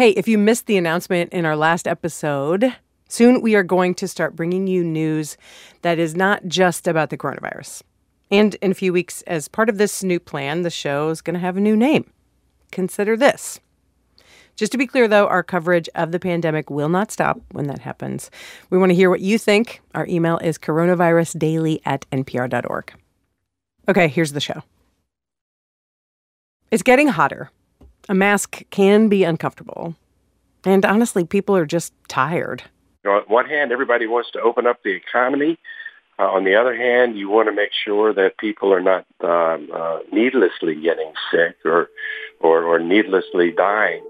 Hey, if you missed the announcement in our last episode, soon we are going to start bringing you news that is not just about the coronavirus. And in a few weeks, as part of this new plan, the show is going to have a new name. Consider this. Just to be clear, though, our coverage of the pandemic will not stop when that happens. We want to hear what you think. Our email is coronavirusdaily at npr.org. Okay, here's the show. It's getting hotter. A mask can be uncomfortable. And honestly, people are just tired. On one hand, everybody wants to open up the economy. Uh, on the other hand, you want to make sure that people are not um, uh, needlessly getting sick or, or, or needlessly dying.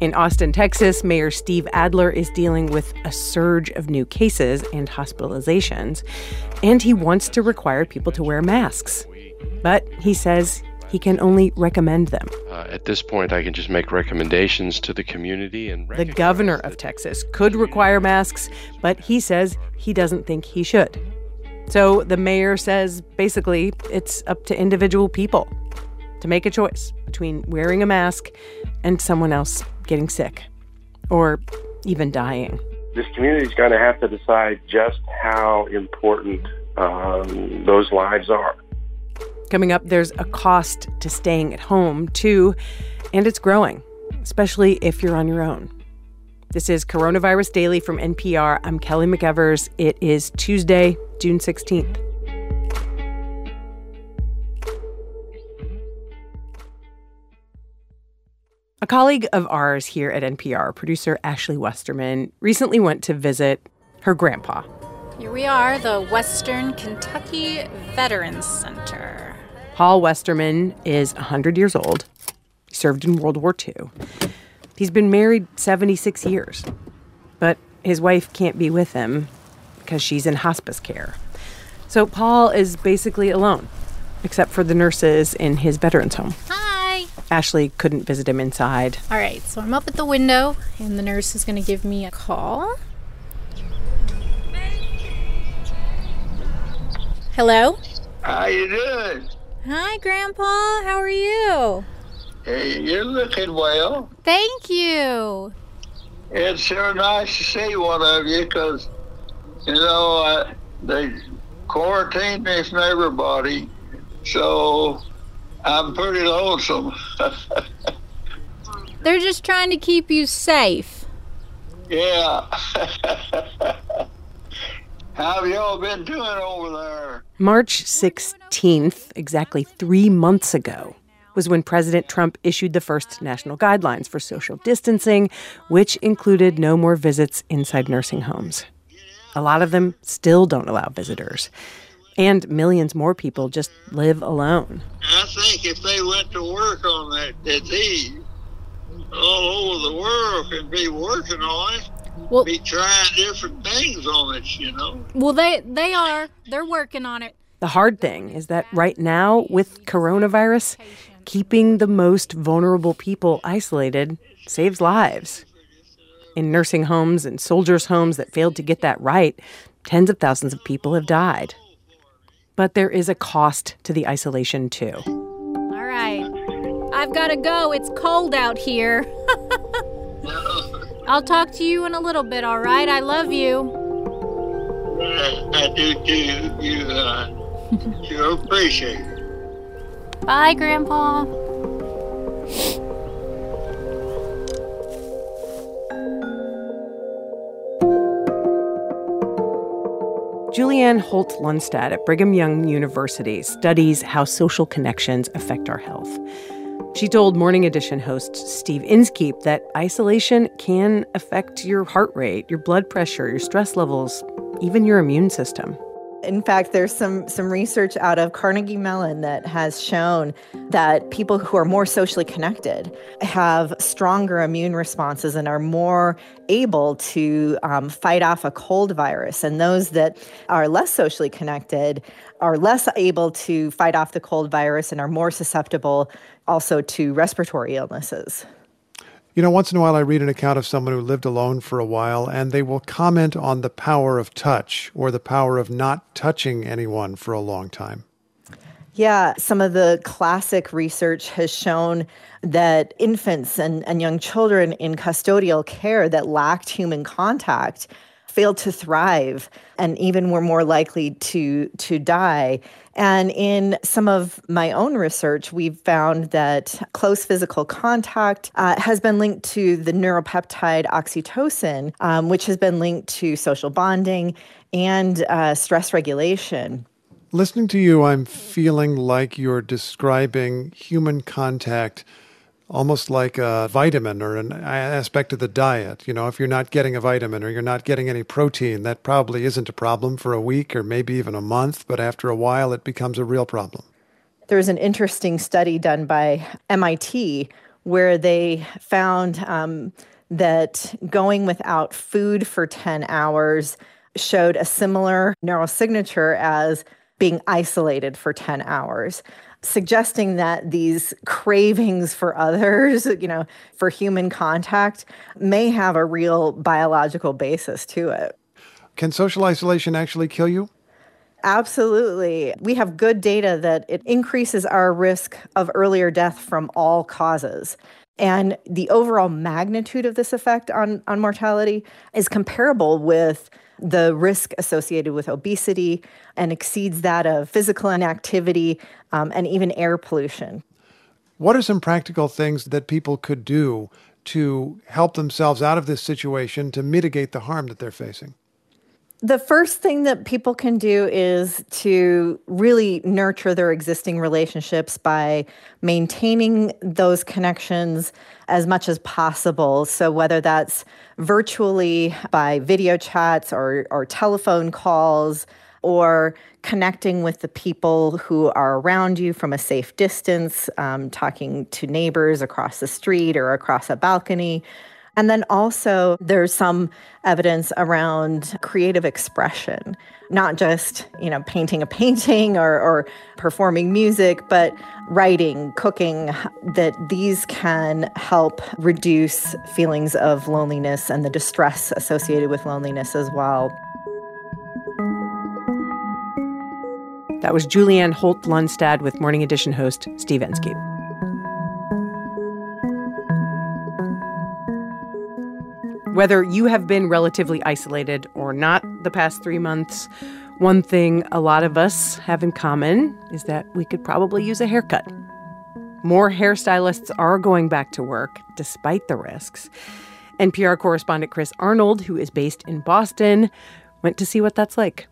In Austin, Texas, Mayor Steve Adler is dealing with a surge of new cases and hospitalizations, and he wants to require people to wear masks. But he says he can only recommend them. Uh, at this point, I can just make recommendations to the community and. The governor of Texas could require masks, but he says he doesn't think he should. So the mayor says basically it's up to individual people to make a choice between wearing a mask and someone else getting sick or even dying. This community is going to have to decide just how important um, those lives are. Coming up, there's a cost to staying at home, too, and it's growing, especially if you're on your own. This is Coronavirus Daily from NPR. I'm Kelly McEvers. It is Tuesday, June 16th. A colleague of ours here at NPR, producer Ashley Westerman, recently went to visit her grandpa. Here we are, the Western Kentucky Veterans Center. Paul Westerman is 100 years old. He served in World War II. He's been married 76 years, but his wife can't be with him because she's in hospice care. So Paul is basically alone, except for the nurses in his veterans home. Hi. Ashley couldn't visit him inside. All right, so I'm up at the window, and the nurse is going to give me a call. Hello? How you doing? Hi, Grandpa. How are you? Hey, you're looking well. Thank you. It's sure nice to see one of you because, you know, uh, they quarantined me from everybody. So I'm pretty lonesome. They're just trying to keep you safe. Yeah. How have y'all been doing over there? March 16th, exactly three months ago, was when President Trump issued the first national guidelines for social distancing, which included no more visits inside nursing homes. A lot of them still don't allow visitors. And millions more people just live alone. I think if they went to work on that disease, all over the world could be working on it well, be trying different things on it, you know. Well, they they are. They're working on it. The hard thing is that right now with coronavirus, keeping the most vulnerable people isolated saves lives. In nursing homes and soldiers' homes that failed to get that right, tens of thousands of people have died. But there is a cost to the isolation, too. All right. I've got to go. It's cold out here. I'll talk to you in a little bit, all right? I love you. I, I do too. You, uh, you appreciate it. Bye, Grandpa. Julianne Holt Lunstad at Brigham Young University studies how social connections affect our health. She told Morning Edition host Steve Inskeep that isolation can affect your heart rate, your blood pressure, your stress levels, even your immune system. In fact, there's some some research out of Carnegie Mellon that has shown that people who are more socially connected have stronger immune responses and are more able to um, fight off a cold virus, and those that are less socially connected are less able to fight off the cold virus and are more susceptible also to respiratory illnesses. You know, once in a while I read an account of someone who lived alone for a while and they will comment on the power of touch or the power of not touching anyone for a long time. Yeah, some of the classic research has shown that infants and, and young children in custodial care that lacked human contact failed to thrive and even were more likely to to die and in some of my own research, we've found that close physical contact uh, has been linked to the neuropeptide oxytocin, um, which has been linked to social bonding and uh, stress regulation. Listening to you, I'm feeling like you're describing human contact almost like a vitamin or an aspect of the diet. You know, if you're not getting a vitamin or you're not getting any protein, that probably isn't a problem for a week or maybe even a month, but after a while it becomes a real problem. There's an interesting study done by MIT where they found um, that going without food for 10 hours showed a similar neural signature as being isolated for 10 hours suggesting that these cravings for others, you know, for human contact may have a real biological basis to it. Can social isolation actually kill you? Absolutely. We have good data that it increases our risk of earlier death from all causes. And the overall magnitude of this effect on, on mortality is comparable with the risk associated with obesity and exceeds that of physical inactivity um, and even air pollution. What are some practical things that people could do to help themselves out of this situation to mitigate the harm that they're facing? The first thing that people can do is to really nurture their existing relationships by maintaining those connections as much as possible. So, whether that's virtually by video chats or, or telephone calls, or connecting with the people who are around you from a safe distance, um, talking to neighbors across the street or across a balcony, and then also, there's some evidence around creative expression, not just, you know, painting a painting or, or performing music, but writing, cooking, that these can help reduce feelings of loneliness and the distress associated with loneliness as well. That was Julianne Holt Lunstad with Morning Edition host Steve Inskeep. Whether you have been relatively isolated or not the past three months, one thing a lot of us have in common is that we could probably use a haircut. More hairstylists are going back to work despite the risks. NPR correspondent Chris Arnold, who is based in Boston, went to see what that's like.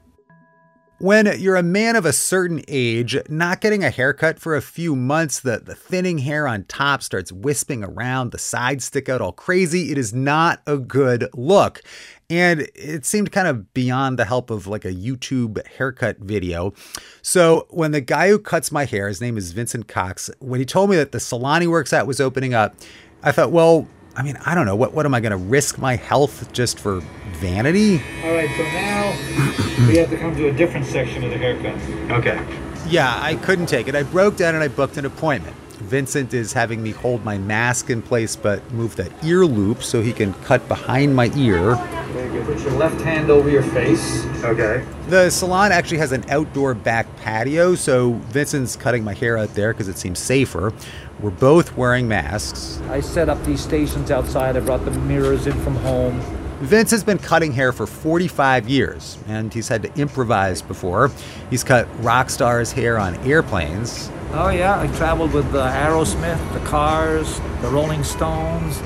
When you're a man of a certain age, not getting a haircut for a few months, the, the thinning hair on top starts wisping around, the sides stick out all crazy. It is not a good look. And it seemed kind of beyond the help of like a YouTube haircut video. So when the guy who cuts my hair, his name is Vincent Cox, when he told me that the salon he works at was opening up, I thought, well, I mean, I don't know. What what am I going to risk my health just for vanity? All right, so now we have to come to a different section of the haircut. Okay. Yeah, I couldn't take it. I broke down and I booked an appointment. Vincent is having me hold my mask in place but move that ear loop so he can cut behind my ear. Put your left hand over your face. Okay. The salon actually has an outdoor back patio, so Vincent's cutting my hair out there because it seems safer. We're both wearing masks. I set up these stations outside. I brought the mirrors in from home. Vince has been cutting hair for 45 years, and he's had to improvise before. He's cut rock stars' hair on airplanes. Oh, yeah, I traveled with uh, Aerosmith, the Cars, the Rolling Stones.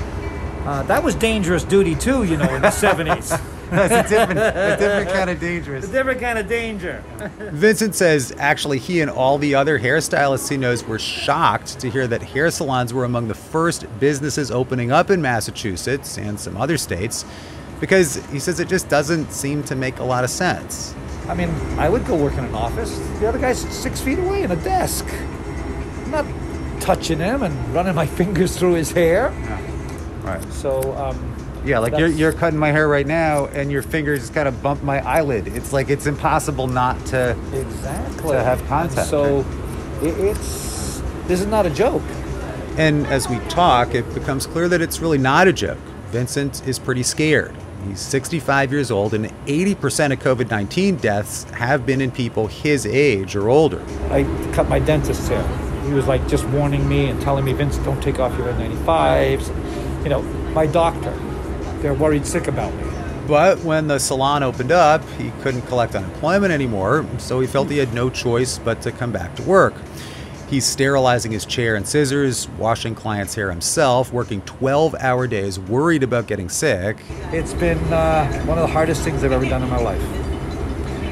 Uh, that was dangerous duty, too, you know, in the 70s. That's a different, a different kind of dangerous. A different kind of danger. Vincent says actually he and all the other hairstylists he knows were shocked to hear that hair salons were among the first businesses opening up in Massachusetts and some other states because he says it just doesn't seem to make a lot of sense. I mean, I would go work in an office. The other guy's six feet away in a desk. I'm not touching him and running my fingers through his hair. Yeah. Right. So, um, yeah, like you're, you're cutting my hair right now, and your fingers just kind of bump my eyelid. It's like it's impossible not to exactly to have contact. And so it, it's this is not a joke. And as we talk, it becomes clear that it's really not a joke. Vincent is pretty scared. He's 65 years old, and 80% of COVID 19 deaths have been in people his age or older. I cut my dentist's hair. He was like just warning me and telling me, Vince, don't take off your N95s. You know, my doctor, they're worried sick about me. But when the salon opened up, he couldn't collect unemployment anymore, so he felt he had no choice but to come back to work. He's sterilizing his chair and scissors, washing clients' hair himself, working 12 hour days, worried about getting sick. It's been uh, one of the hardest things I've ever done in my life.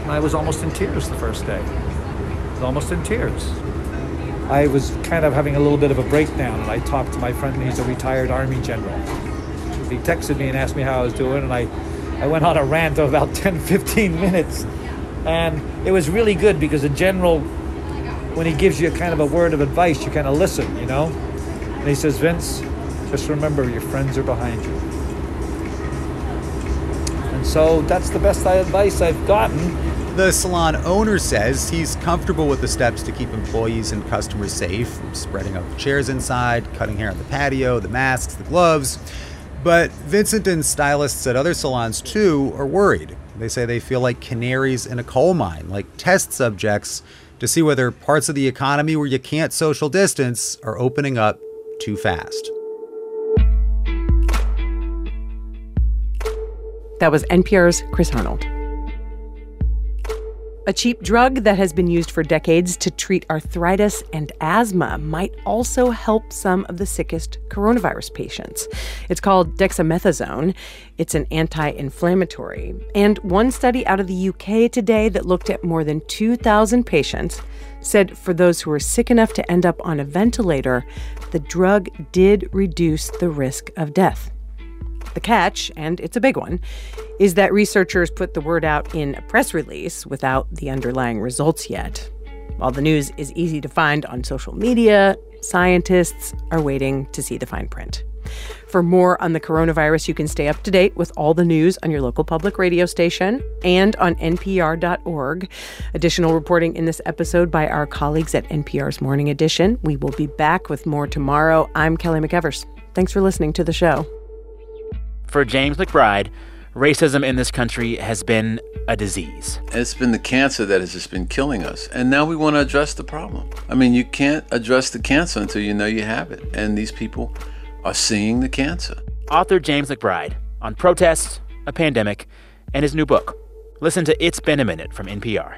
I was almost in tears the first day. I was almost in tears. I was kind of having a little bit of a breakdown, and I talked to my friend, he's a retired Army general. He texted me and asked me how I was doing, and I, I went on a rant of about 10, 15 minutes. And it was really good because a general when he gives you a kind of a word of advice, you kind of listen, you know? And he says, Vince, just remember your friends are behind you. And so that's the best advice I've gotten. The salon owner says he's comfortable with the steps to keep employees and customers safe, spreading out the chairs inside, cutting hair on the patio, the masks, the gloves. But Vincent and stylists at other salons too are worried. They say they feel like canaries in a coal mine, like test subjects to see whether parts of the economy where you can't social distance are opening up too fast. That was NPR's Chris Arnold. A cheap drug that has been used for decades to treat arthritis and asthma might also help some of the sickest coronavirus patients. It's called dexamethasone. It's an anti inflammatory. And one study out of the UK today that looked at more than 2,000 patients said for those who were sick enough to end up on a ventilator, the drug did reduce the risk of death. The catch, and it's a big one, is that researchers put the word out in a press release without the underlying results yet. While the news is easy to find on social media, scientists are waiting to see the fine print. For more on the coronavirus, you can stay up to date with all the news on your local public radio station and on npr.org. Additional reporting in this episode by our colleagues at NPR's Morning Edition. We will be back with more tomorrow. I'm Kelly McEvers. Thanks for listening to the show. For James McBride, racism in this country has been a disease. It's been the cancer that has just been killing us. And now we want to address the problem. I mean, you can't address the cancer until you know you have it. And these people are seeing the cancer. Author James McBride on protests, a pandemic, and his new book. Listen to It's Been a Minute from NPR.